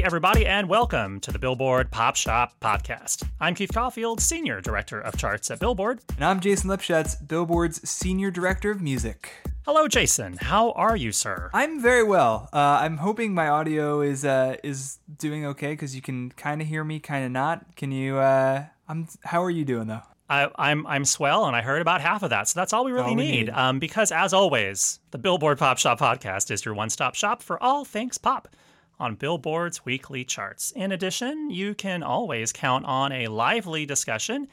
Hey, everybody, and welcome to the Billboard Pop Shop Podcast. I'm Keith Caulfield, Senior Director of Charts at Billboard. And I'm Jason Lipshutz, Billboard's Senior Director of Music. Hello, Jason. How are you, sir? I'm very well. Uh, I'm hoping my audio is uh, is doing okay because you can kind of hear me, kind of not. Can you? Uh, I'm. How are you doing though? I, I'm I'm swell, and I heard about half of that, so that's all we really all we need. need. Um, because as always, the Billboard Pop Shop Podcast is your one-stop shop for all things pop on Billboard's weekly charts. In addition, you can always count on a lively discussion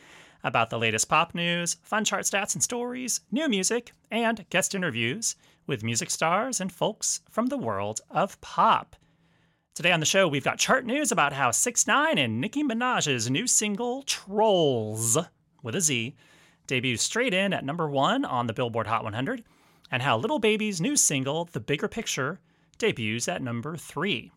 about the latest pop news, fun chart stats and stories, new music, and guest interviews with music stars and folks from the world of pop. Today on the show, we've got chart news about how 6ix9ine and Nicki Minaj's new single, Trollz, with a Z, debuts straight in at number one on the Billboard Hot 100, and how Lil Baby's new single, The Bigger Picture, debuts at number three.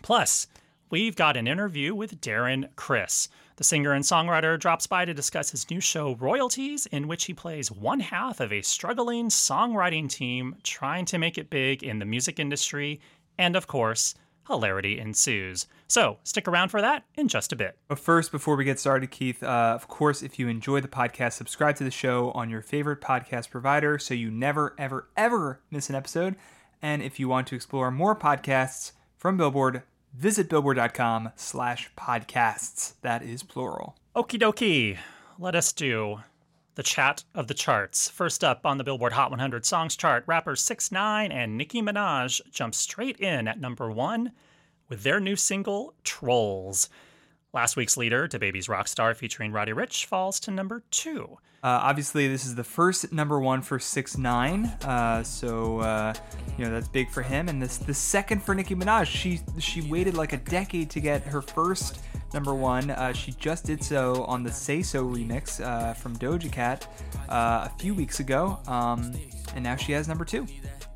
Plus, we've got an interview with Darren Criss. The singer and songwriter drops by to discuss his new show, Royalties, in which he plays one half of a struggling songwriting team trying to make it big in the music industry. And of course, hilarity ensues. So stick around for that in just a bit. But first, before we get started, Keith, uh, of course, if you enjoy the podcast, subscribe to the show on your favorite podcast provider so you never, ever, ever miss an episode. And if you want to explore more podcasts from Billboard, visit billboard.com slash podcasts. That is plural. Okie dokie, let us do the chat of the charts. First up on the Billboard Hot 100 Songs chart, rappers 6ix9ine and Nicki Minaj jump straight in at number one with their new single, Trollz. Last week's leader, DaBaby's Rockstar featuring Roddy Ricch, falls to number two. Uh, obviously, this is the first number one for 6ix9ine, uh, so uh, you know that's big for him. And this the second for Nicki Minaj. She she waited like a decade to get her first number one. Uh, she just did so on the Say So remix uh, from Doja Cat uh, a few weeks ago, um, and now she has number two.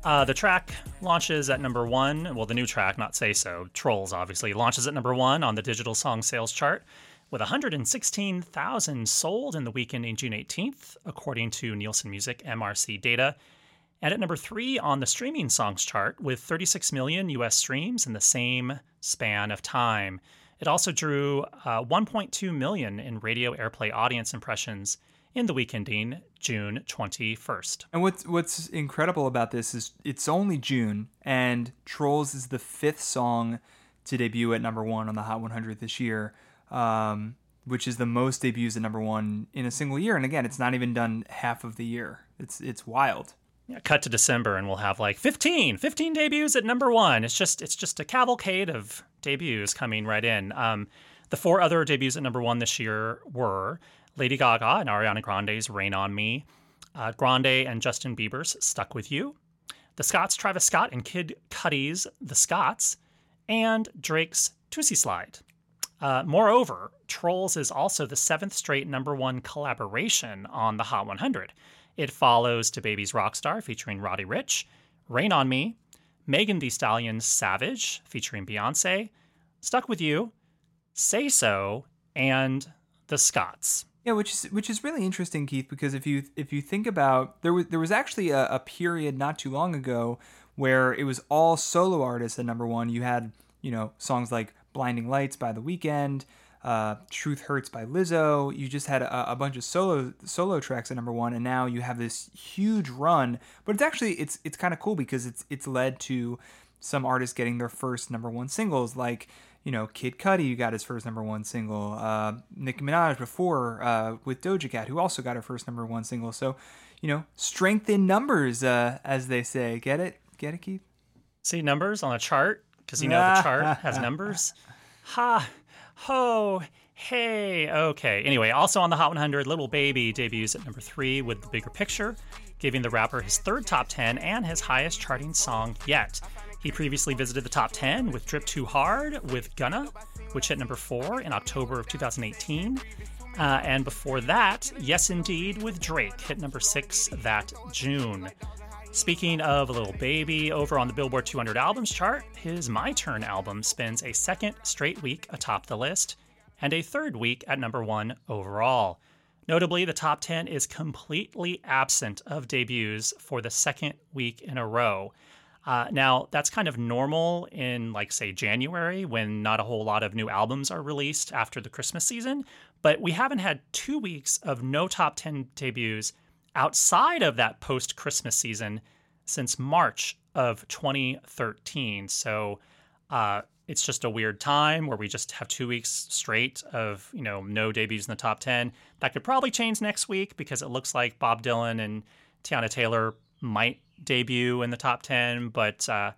Uh, the track launches at number one. Well, the new track, not Say So, Trollz, obviously, launches at number one on the digital song sales chart with 116,000 sold in the week ending June 18th, according to Nielsen Music MRC data. And at number three on the streaming songs chart with 36 million US streams in the same span of time. It also drew uh, 1.2 million in radio airplay audience impressions in the week ending June 21st. And what's what's incredible about this is it's only June, and Trollz is the fifth song to debut at number one on the Hot 100 this year, um, which is the most debuts at number one in a single year. And again, it's not even done half of the year. It's it's wild. Yeah, cut to December and we'll have like 15, 15 debuts at number one. It's just it's just a cavalcade of debuts coming right in. Um, the four other debuts at number one this year were Lady Gaga and Ariana Grande's "Rain on Me," uh, Grande and Justin Bieber's "Stuck with You," the Scotts Travis Scott and Kid Cudi's "The Scotts," and Drake's "Toosie Slide." Uh, moreover, Trollz is also the seventh straight number one collaboration on the Hot 100. It follows DaBaby's Rockstar featuring Roddy Ricch, Rain on Me, Megan Thee Stallion's Savage featuring Beyonce, Stuck with You, Say So, and The Scotts. Yeah, which is which is really interesting, Keith, because if you if you think about there was there was actually a, a period not too long ago where it was all solo artists at number one. You had you know songs like "Blinding Lights" by The Weeknd, uh, "Truth Hurts" by Lizzo. You just had a, a bunch of solo solo tracks at number one, and now you have this huge run. But it's actually it's it's kind of cool because it's it's led to some artists getting their first number one singles, like you know Kid Cudi got his first number one single, uh, Nicki Minaj before uh, with Doja Cat, who also got her first number one single. So you know, strength in numbers, uh, as they say. Get it? Get it, Keith? See numbers on a chart because you know the chart has numbers. Ha, ho, hey. Okay. Anyway, also on the Hot 100, Lil Baby debuts at number three with The Bigger Picture, giving the rapper his third top 10 and his highest charting song yet. He previously visited the top 10 with Drip Too Hard with Gunna, which hit number four in October of 2018. Uh, and before that, Yes Indeed with Drake hit number six that June. Speaking of a Lil Baby, over on the Billboard 200 albums chart, his My Turn album spends a second straight week atop the list and a third week at number one overall. Notably, the top 10 is completely absent of debuts for the second week in a row. Uh, now, that's kind of normal in, like, say, January when not a whole lot of new albums are released after the Christmas season. But we haven't had two weeks of no top 10 debuts outside of that post Christmas season since March of 2013. So uh, it's just a weird time where we just have two weeks straight of you know no debuts in the top 10. That could probably change next week because it looks like Bob Dylan and Teyana Taylor might debut in the top 10, but uh,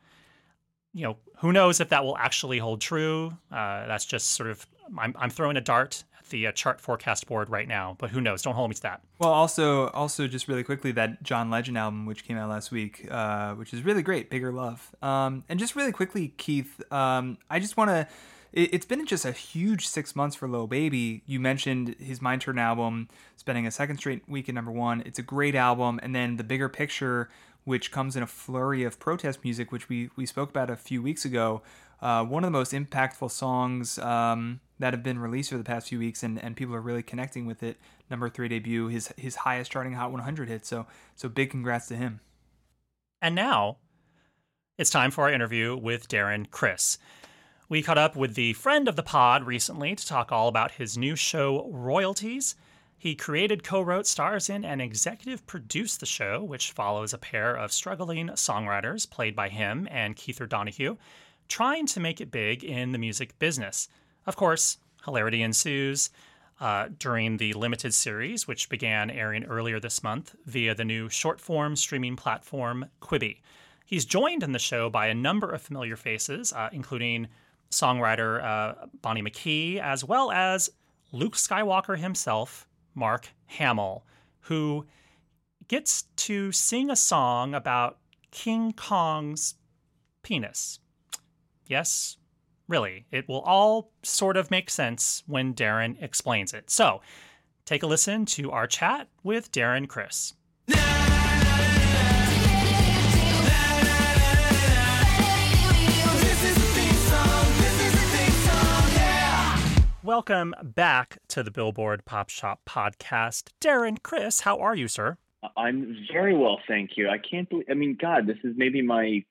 you know who knows if that will actually hold true. Uh, that's just sort of I'm, I'm throwing a dart at the uh, chart forecast board right now, but who knows? Don't hold me to that. Well, also, also just really quickly, that John Legend album, which came out last week, uh, which is really great, Bigger Love. Um, and just really quickly, Keith, um, I just want to. It, it's been just a huge six months for Lil Baby. You mentioned his My Turn album, spending a second straight week at number one. It's a great album, and then the bigger picture, which comes in a flurry of protest music, which we we spoke about a few weeks ago. Uh, one of the most impactful songs. Um, that have been released over the past few weeks, and, and people are really connecting with it. Number three debut, his his highest charting Hot 100 hit. So so big congrats to him. And now it's time for our interview with Darren Criss. We caught up with the friend of the pod recently to talk all about his new show, Royalties. He created, co wrote, stars in, and executive produced the show, which follows a pair of struggling songwriters played by him and Kether Donohue, trying to make it big in the music business. Of course, hilarity ensues uh, during the limited series, which began airing earlier this month via the new short form streaming platform Quibi. He's joined in the show by a number of familiar faces, uh, including songwriter uh, Bonnie McKee, as well as Luke Skywalker himself, Mark Hamill, who gets to sing a song about King Kong's penis. Yes, Really, it will all sort of make sense when Darren explains it. So, take a listen to our chat with Darren Criss. Welcome back to the Billboard Pop Shop podcast. Darren Criss, how are you, sir? I'm very well, thank you. I can't believe, I mean, God, this is maybe my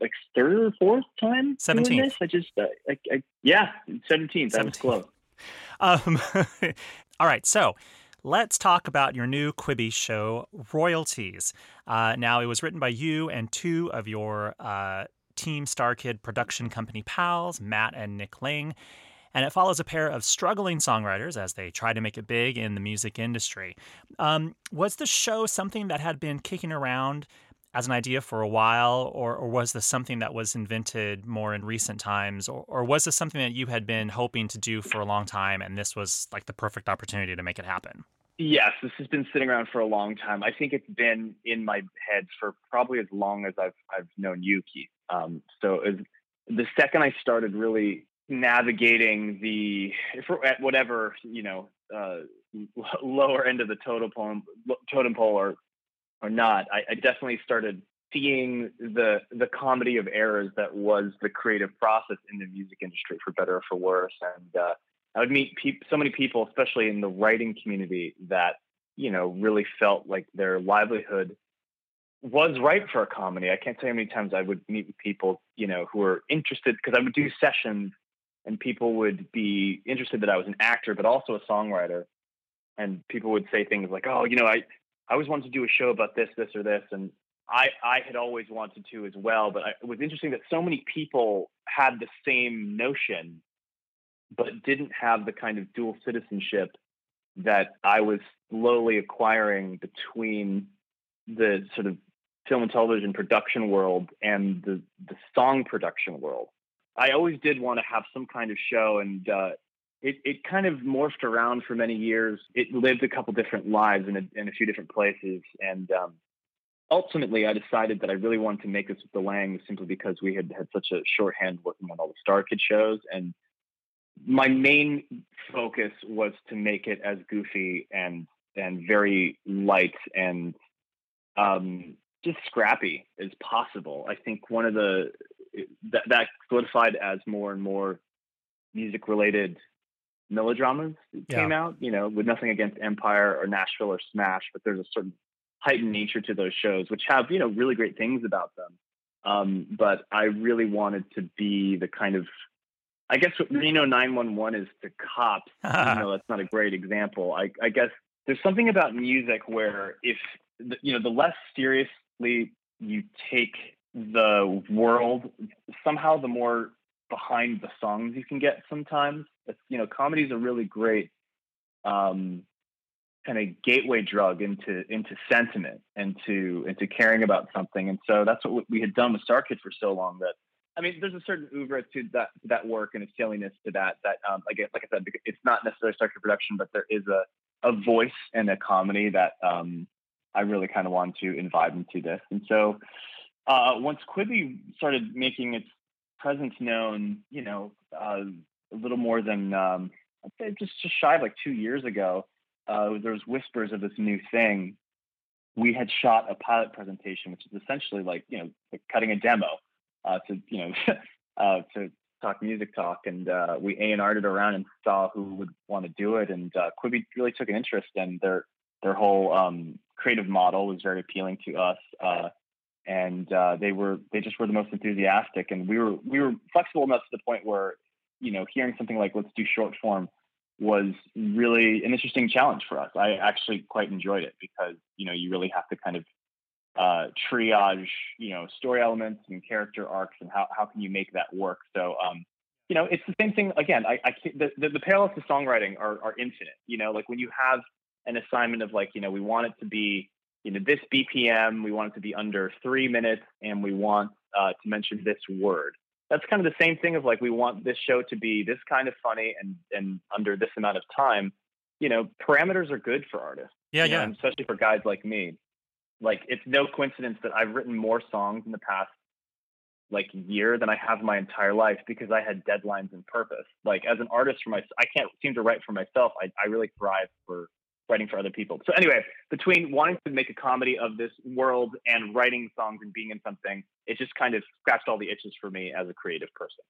like third or fourth time 17th. doing this. I just, uh, I, I, yeah, 17th. That 17th. was close. Um, all right. So let's talk about your new Quibi show, Royalties. Uh, now, it was written by you and two of your uh, Team StarKid production company pals, Matt and Nick Lang. And it follows a pair of struggling songwriters as they try to make it big in the music industry. Um, was the show something that had been kicking around as an idea for a while, or, or was this something that was invented more in recent times, or, or was this something that you had been hoping to do for a long time and this was like the perfect opportunity to make it happen? Yes, this has been sitting around for a long time. I think it's been in my head for probably as long as I've I've known you, Keith. Um, so the second I started really navigating the at whatever you know uh, lower end of the totem pole, totem pole or or not, I, I definitely started seeing the the comedy of errors that was the creative process in the music industry, for better or for worse. And uh, I would meet pe- so many people, especially in the writing community, that you know really felt like their livelihood was ripe for a comedy. I can't tell you how many times I would meet people, you know, who were interested because I would do sessions and people would be interested that I was an actor, but also a songwriter. And people would say things like, "Oh, you know, I I always wanted to do a show about this, this, or this," and I I had always wanted to as well. But I, it was interesting that so many people had the same notion, but didn't have the kind of dual citizenship that I was slowly acquiring between the sort of film and television production world and the the song production world. I always did want to have some kind of show, and uh, it it kind of morphed around for many years. It lived a couple different lives in a, in a few different places, and um, ultimately, I decided that I really wanted to make this with the Langs simply because we had had such a shorthand working on all the StarKid shows, and my main focus was to make it as goofy and and very light and um, just scrappy as possible. I think one of the that, that solidified as more and more music related melodramas Yeah. came out. You know, with nothing against Empire or Nashville or Smash, but there's a certain heightened nature to those shows, which have you know really great things about them. Um, but I really wanted to be the kind of I guess what Reno 911 is to cops, even though that's not a great example. I, I guess there's something about music where if the, you know the less seriously you take the world, somehow the more behind the songs you can get. Sometimes, it's, you know, comedy is a really great um, kind of gateway drug into into sentiment and to into caring about something. And so that's what we had done with StarKid for so long that I mean, there's a certain oeuvre to that that work and a silliness to that. That um, like I said, it's not necessarily StarKid production, but there is a a voice and a comedy that um, I really kind of wanted to invite into this. And so uh, once Quibi started making its presence known, you know, uh, a little more than um, I'd say just just shy of like two years ago, uh, there was whispers of this new thing. We had shot a pilot presentation, which is essentially like you know like cutting a demo uh, to you know uh, to talk music talk, and uh, we A and R'd it around and saw who would want to do it, and Quibi really took an interest, and their their whole um, creative model was very appealing to us, and uh, they were they just were the most enthusiastic, and we were we were flexible enough to the point where you know hearing something like let's do short form was really an interesting challenge for us. I actually quite enjoyed it because you know you really have to kind of uh, triage, you know, story elements and character arcs, and how how can you make that work? So, um, you know, it's the same thing. Again, I, I the, the the parallels to songwriting are are infinite. You know, like when you have an assignment of like, you know, we want it to be, you know, this BPM, we want it to be under three minutes, and we want uh, to mention this word. That's kind of the same thing of like we want this show to be this kind of funny and and under this amount of time. You know, parameters are good for artists. Yeah, you know, yeah. especially for guys like me like it's no coincidence that I've written more songs in the past like year than I have my entire life because I had deadlines and purpose. Like as an artist for myself, I can't seem to write for myself. I, I really thrive for writing for other people. So anyway, between wanting to make a comedy of this world and writing songs and being in something, it just kind of scratched all the itches for me as a creative person.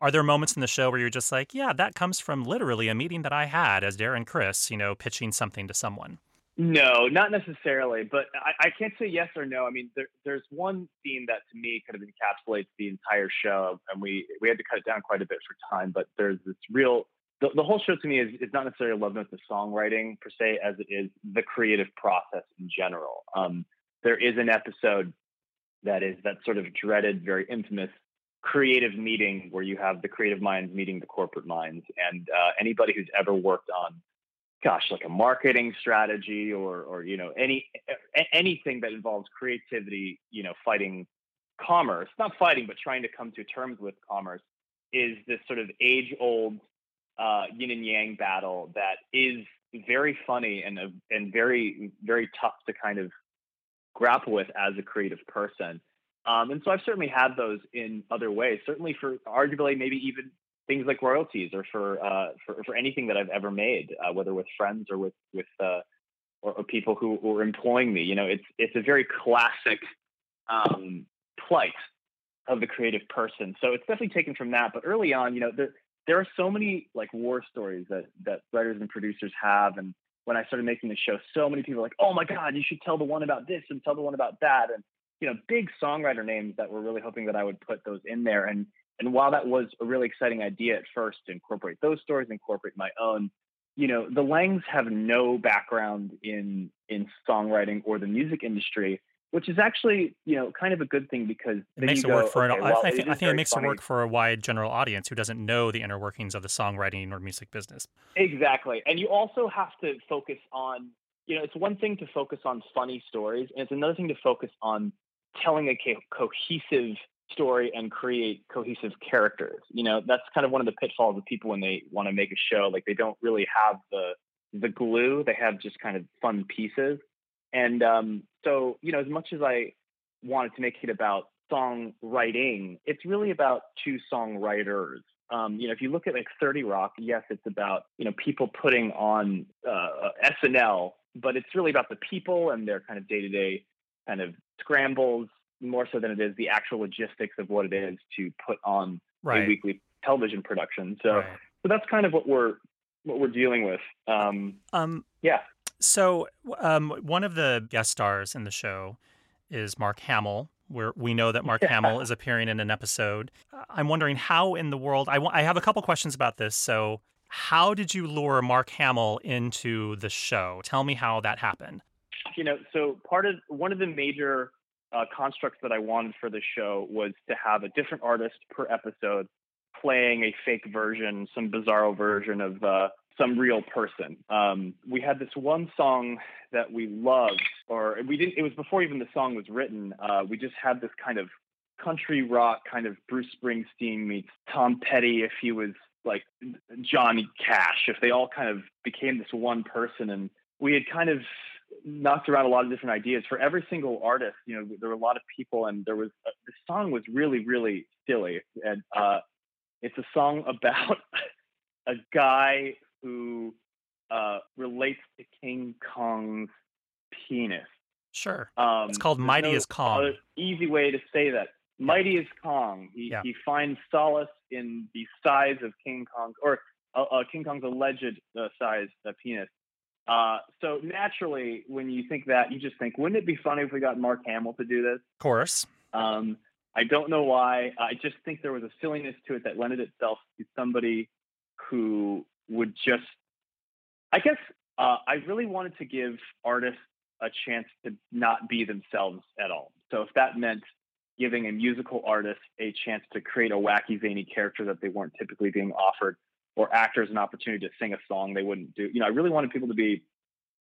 Are there moments in the show where you're just like, yeah, that comes from literally a meeting that I had as Darren Criss, you know, pitching something to someone? No, not necessarily, but I, I can't say yes or no. I mean, there, there's one scene that to me kind of encapsulates the entire show, and we we had to cut it down quite a bit for time. But there's this real the, the whole show to me is, is not necessarily a love note to songwriting per se, as it is the creative process in general. Um, there is an episode that is that sort of dreaded, very infamous creative meeting where you have the creative minds meeting the corporate minds, and uh, anybody who's ever worked on gosh, like a marketing strategy or or you know any anything that involves creativity, you know, fighting commerce, not fighting, but trying to come to terms with commerce, is this sort of age old uh, yin and yang battle that is very funny and uh, and very very tough to kind of grapple with as a creative person. Um, and so I've certainly had those in other ways. Certainly for arguably maybe even things like royalties or for uh, for, for anything that I've ever made, uh, whether with friends or with with uh, or, or people who, who are employing me. You know, it's it's a very classic um, plight of the creative person. So it's definitely taken from that. But early on, you know, there there are so many like war stories that that writers and producers have, and when I started making the show, so many people were like, "Oh my God, you should tell the one about this and tell the one about that," and you know, big songwriter names that were really hoping that I would put those in there. And And while that was a really exciting idea at first to incorporate those stories, incorporate my own, you know, the Langs have no background in in songwriting or the music industry, which is actually, you know, kind of a good thing because It makes it go, work for okay, an. well, I, think, I think it makes funny. it work for a wide general audience who doesn't know the inner workings of the songwriting or music business. Exactly. And you also have to focus on, you know, it's one thing to focus on funny stories, and it's another thing to focus on telling a co- cohesive story and create cohesive characters. You know, that's kind of one of the pitfalls of people when they want to make a show. Like they don't really have the the glue. They have just kind of fun pieces. And um, so, you know, as much as I wanted to make it about songwriting, it's really about two songwriters um, you know, if you look at like 30 Rock, yes, it's about, you know, people putting on uh, SNL, but it's really about the people and their kind of day to day kind of scrambles more so than it is the actual logistics of what it is to put on a weekly television production. So, Right. so that's kind of what we're, what we're dealing with. Um, Um, yeah. So, um, one of the guest stars in the show is Mark Hamill. Where we know that Mark Hamill is appearing in an episode. Uh, I'm wondering how in the world. I I have a couple questions about this. So, how did you lure Mark Hamill into the show? Tell me how that happened. you know, so part of one of the major uh, constructs that I wanted for the show was to have a different artist per episode playing a fake version, some bizarro version of uh, some real person. Um, we had this one song that we loved, or we didn't. It was before even the song was written. Uh, we just had this kind of country rock, kind of Bruce Springsteen meets Tom Petty if he was like Johnny Cash. If they all kind of became this one person, and we had kind of knocked around a lot of different ideas for every single artist. You know, there were a lot of people, and there was uh, the song was really, really silly, and uh, it's a song about a guy who uh, relates to King Kong's penis. Sure. Um, It's called Mighty no as Kong. Easy way to say that. Mighty as Kong. He Yeah. he finds solace in the size of King Kong or uh, uh, King Kong's alleged uh, size uh, penis. Uh, so naturally, when you think that, you just think, wouldn't it be funny if we got Mark Hamill to do this? Of course. Um, I don't know why. I just think there was a silliness to it that lended itself to somebody who would just. I guess uh, I really wanted to give artists a chance to not be themselves at all. So if that meant giving a musical artist a chance to create a wacky, zany character that they weren't typically being offered, or actors an opportunity to sing a song they wouldn't do, you know, I really wanted people to be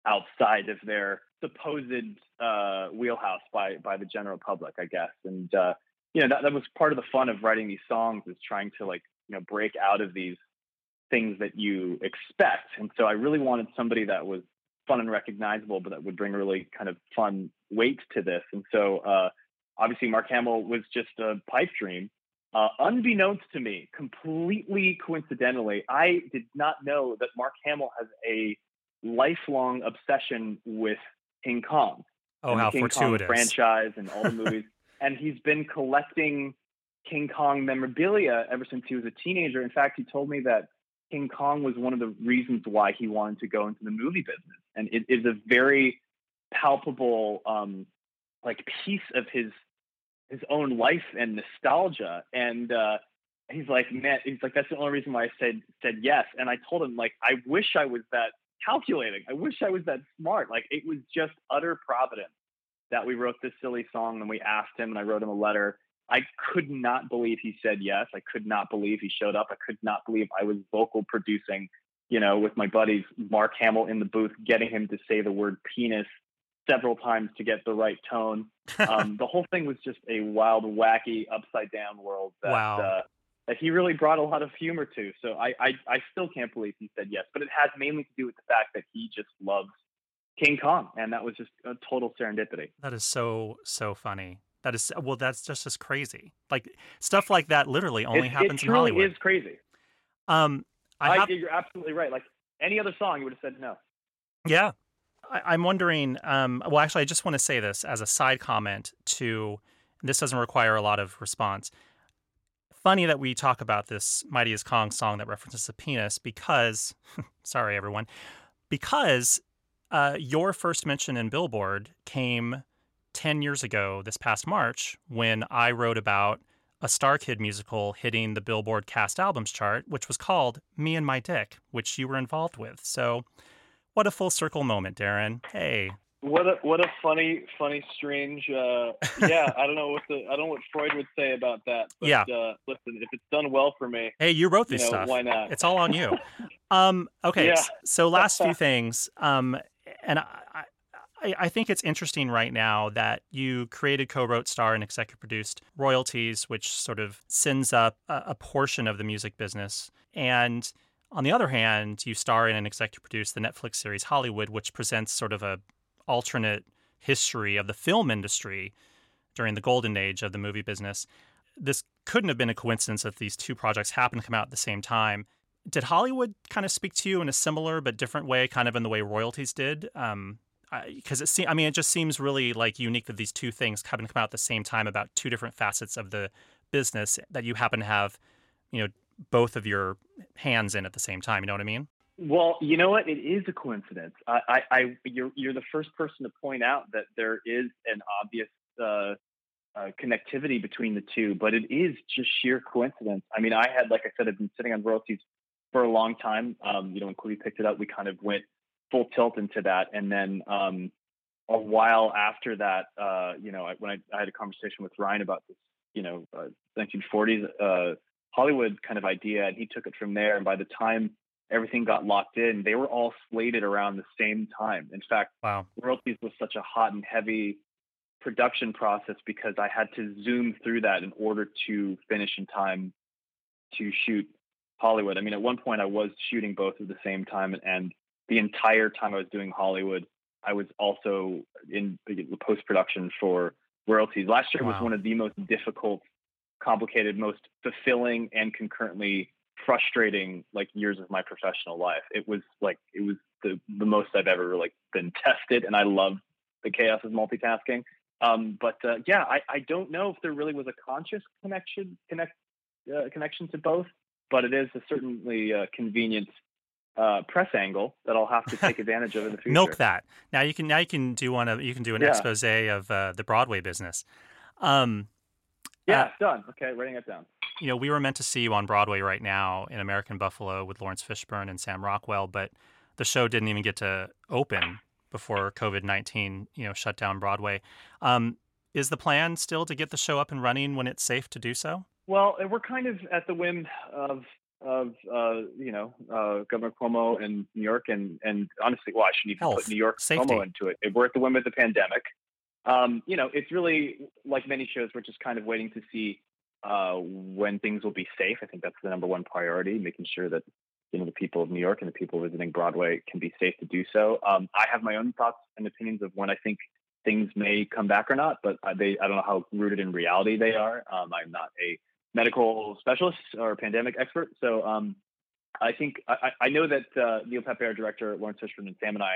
outside of their supposed uh, wheelhouse by by the general public, I guess. And uh, you know, that, that was part of the fun of writing these songs is trying to like you know break out of these things that you expect. And so I really wanted somebody that was fun and recognizable, but that would bring a really kind of fun weight to this. And so uh, obviously Mark Hamill was just a pipe dream. Uh, unbeknownst to me, completely coincidentally, I did not know that Mark Hamill has a lifelong obsession with King Kong. Oh, how King fortuitous. Kong franchise and all the movies. and he's been collecting King Kong memorabilia ever since he was a teenager. In fact, he told me that King Kong was one of the reasons why he wanted to go into the movie business. And it is a very palpable um, like piece of his his own life and nostalgia. And uh, he's like, man, he's like, that's the only reason why I said said yes. And I told him like, I wish I was that calculating. I wish I was that smart. Like it was just utter providence that we wrote this silly song and we asked him and I wrote him a letter. I could not believe he said yes. I could not believe he showed up. I could not believe I was vocal producing, you know, with my buddies Mark Hamill in the booth, getting him to say the word penis several times to get the right tone. Um, the whole thing was just a wild, wacky, upside down world that Wow. uh, that he really brought a lot of humor to. So I, I I still can't believe he said yes, but it has mainly to do with the fact that he just loves King Kong, and that was just a total serendipity. That is so so funny. That is well. That's just as crazy. Like stuff like that literally only it, happens it in Hollywood. is crazy. Um, I I, have, you're absolutely right. Like any other song, you would have said no. yeah. I, I'm wondering. Um, well, actually, I just want to say this as a side comment to. This doesn't require a lot of response. Funny that we talk about this "Mighty as Kong" song that references a penis because, sorry everyone, because uh, your first mention in Billboard came 10 years ago this past March when I wrote about a StarKid musical hitting the Billboard Cast Albums chart, which was called Me and My Dick, which you were involved with. So, what a full circle moment, Darren. Hey. What a what a funny funny strange uh, yeah I don't know what the I don't know what Freud would say about that but Yeah. uh, listen if it's done well for me Hey, you wrote you this know stuff. why not It's all on you. um, okay, Yeah. s- so last few things. Um, and I, I, I think it's interesting right now that you created, co-wrote, star, and executive produced royalties, which sort of sends up a, a portion of the music business. And on the other hand, you star in and executive produce the Netflix series Hollywood, which presents sort of a alternate history of the film industry during the golden age of the movie business. This couldn't have been a coincidence that these two projects happened to come out at the same time. Did Hollywood kind of speak to you in a similar but different way, kind of in the way royalties did? Um, because it seems, I mean, it just seems really like unique that these two things happen to come out at the same time about two different facets of the business that you happen to have, you know, both of your hands in at the same time. You know what I mean? Well, you know what? It is a coincidence. I, I, I you're you're the first person to point out that there is an obvious uh, uh, connectivity between the two, but it is just sheer coincidence. I mean, I had, like I said, I've been sitting on royalties for a long time. Um, you know, when Quibi picked it up, we kind of went full tilt into that, and then um, a while after that, uh, you know, I, when I, I had a conversation with Ryan about this, you know, uh, 1940s uh, Hollywood kind of idea, and he took it from there. And by the time everything got locked in, they were all slated around the same time. In fact, Wow. royalties was such a hot and heavy production process because I had to zoom through that in order to finish in time to shoot Hollywood. I mean, at one point I was shooting both at the same time, and the entire time I was doing Hollywood, I was also in post production for royalties. Last year was one of the most difficult, complicated, most fulfilling, and concurrently frustrating like years of my professional life. It was like it was the the most I've ever like been tested, and I love the chaos of multitasking. Um, but uh, yeah, I, I don't know if there really was a conscious connection connect uh, connection to both, but it is a certainly uh, convenient uh, press angle that I'll have to take advantage of in the future. Milk that. Now you can now you can do one of you can do an Yeah. expose of uh, the Broadway business. Um, Yeah, Uh, done. Okay, writing it down. you know, we were meant to see you on Broadway right now in American Buffalo with Laurence Fishburne and Sam Rockwell, but the show didn't even get to open before COVID nineteen, you know, shut down Broadway. Um, is the plan still to get the show up and running when it's safe to do so? Well, we're kind of at the whim of of uh, you know uh, Governor Cuomo in New York, and and honestly, well, I shouldn't even Health, put New York safety. Cuomo into it. We're at the whim of the pandemic. Um, you know, it's really like many shows. We're just kind of waiting to see uh, when things will be safe. I think that's the number one priority, making sure that you know the people of New York and the people visiting Broadway can be safe to do so. Um, I have my own thoughts and opinions of when I think things may come back or not, but I, they I don't know how rooted in reality they are. Um, I'm not a medical specialist or pandemic expert, so um, I think I, I know that uh, Neil Pepe, our director, Laurence Fishburne, and Sam and I,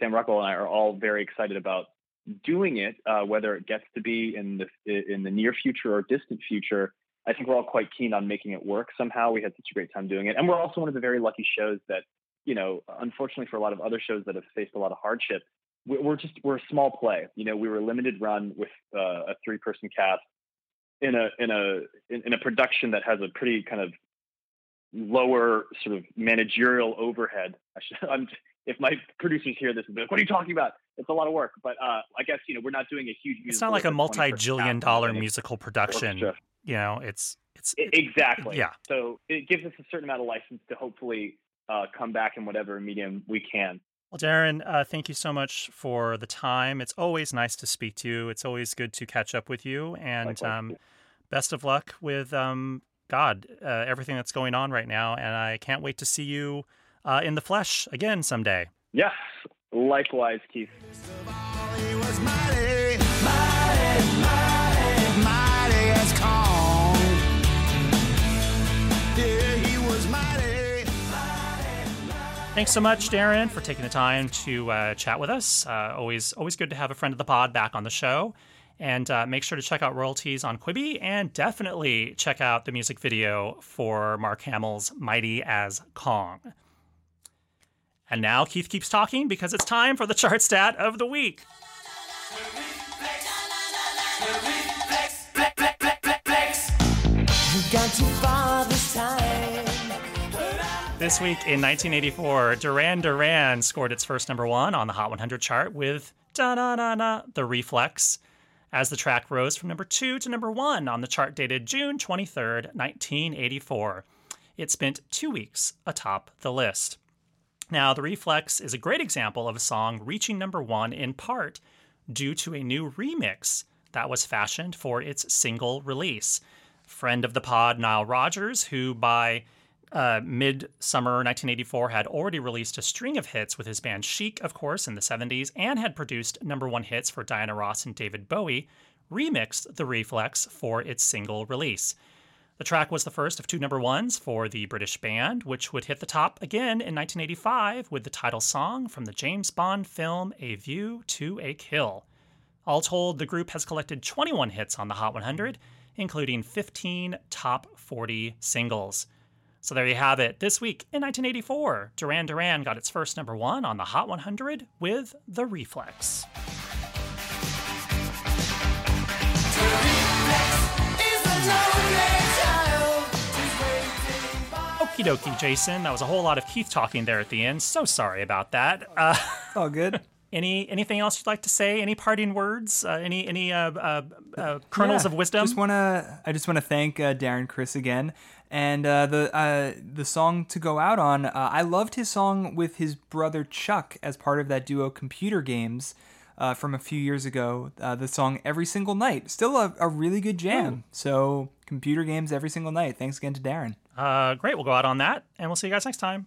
Sam Rockwell and I, are all very excited about doing it. Uh, whether it gets to be in the in the near future or distant future, I think we're all quite keen on making it work somehow. We had such a great time doing it, and we're also one of the very lucky shows that you know, unfortunately for a lot of other shows that have faced a lot of hardship, we- we're just we're a small play. You know, we were a limited run with uh, a three person cast in a in a in, in a production that has a pretty kind of lower sort of managerial overhead. I should, I'm, if my producers hear this, like, "What are you talking about? It's a lot of work." But uh, I guess you know we're not doing a huge. It's not like a multi-jillion dollar musical production. Orchestra. You know, it's it's I- Exactly. Yeah. So it gives us a certain amount of license to hopefully uh, come back in whatever medium we can. Well, Darren, uh, thank you so much for the time. It's always nice to speak to you. It's always good to catch up with you. And um, best of luck with um, God, uh, everything that's going on right now. And I can't wait to see you uh, in the flesh again someday. Yes. Likewise, Keith. He was mighty, mighty, mighty, Thanks so much, Darren, for taking the time to uh, chat with us. Uh, always, always good to have a friend of the pod back on the show. And uh, make sure to check out royalties on Quibi, and definitely check out the music video for Mark Hamill's "Mighty as Kong." And now Keith keeps talking because it's time for the chart stat of the week. This week in 1984, Duran Duran scored its first number one on the Hot 100 chart with Da Da Da Da, The Reflex, as the track rose from number two to number one on the chart dated June 23rd, 1984. It spent two weeks atop the list. Now, The Reflex is a great example of a song reaching number one in part due to a new remix that was fashioned for its single release. Friend of the pod, Nile Rodgers, who by uh, mid summer 1984 had already released a string of hits with his band Chic, of course, in the 70s, and had produced number one hits for Diana Ross and David Bowie, remixed The Reflex for its single release. The track was the first of two number ones for the British band, which would hit the top again in 1985 with the title song from the James Bond film A View to a Kill. All told, the group has collected 21 hits on the Hot 100, including 15 top 40 singles. So there you have it. This week in 1984, Duran Duran got its first number one on the Hot 100 with The Reflex. Okie dokie, Jason. That was a whole lot of Keith talking there at the end. So sorry about that. Uh, All good. any anything else you'd like to say? Any parting words? Uh, any any uh, uh, uh, kernels Yeah, of wisdom? Just wanna, I just want to thank uh, Darren Criss again, and uh, the uh, the song to go out on. Uh, I loved his song with his brother Chuck as part of that duo Computer Games uh, from a few years ago. Uh, the song Every Single Night, still a, a really good jam. So Computer Games every single night. Thanks again to Darren. Uh, great. We'll go out on that, and we'll see you guys next time.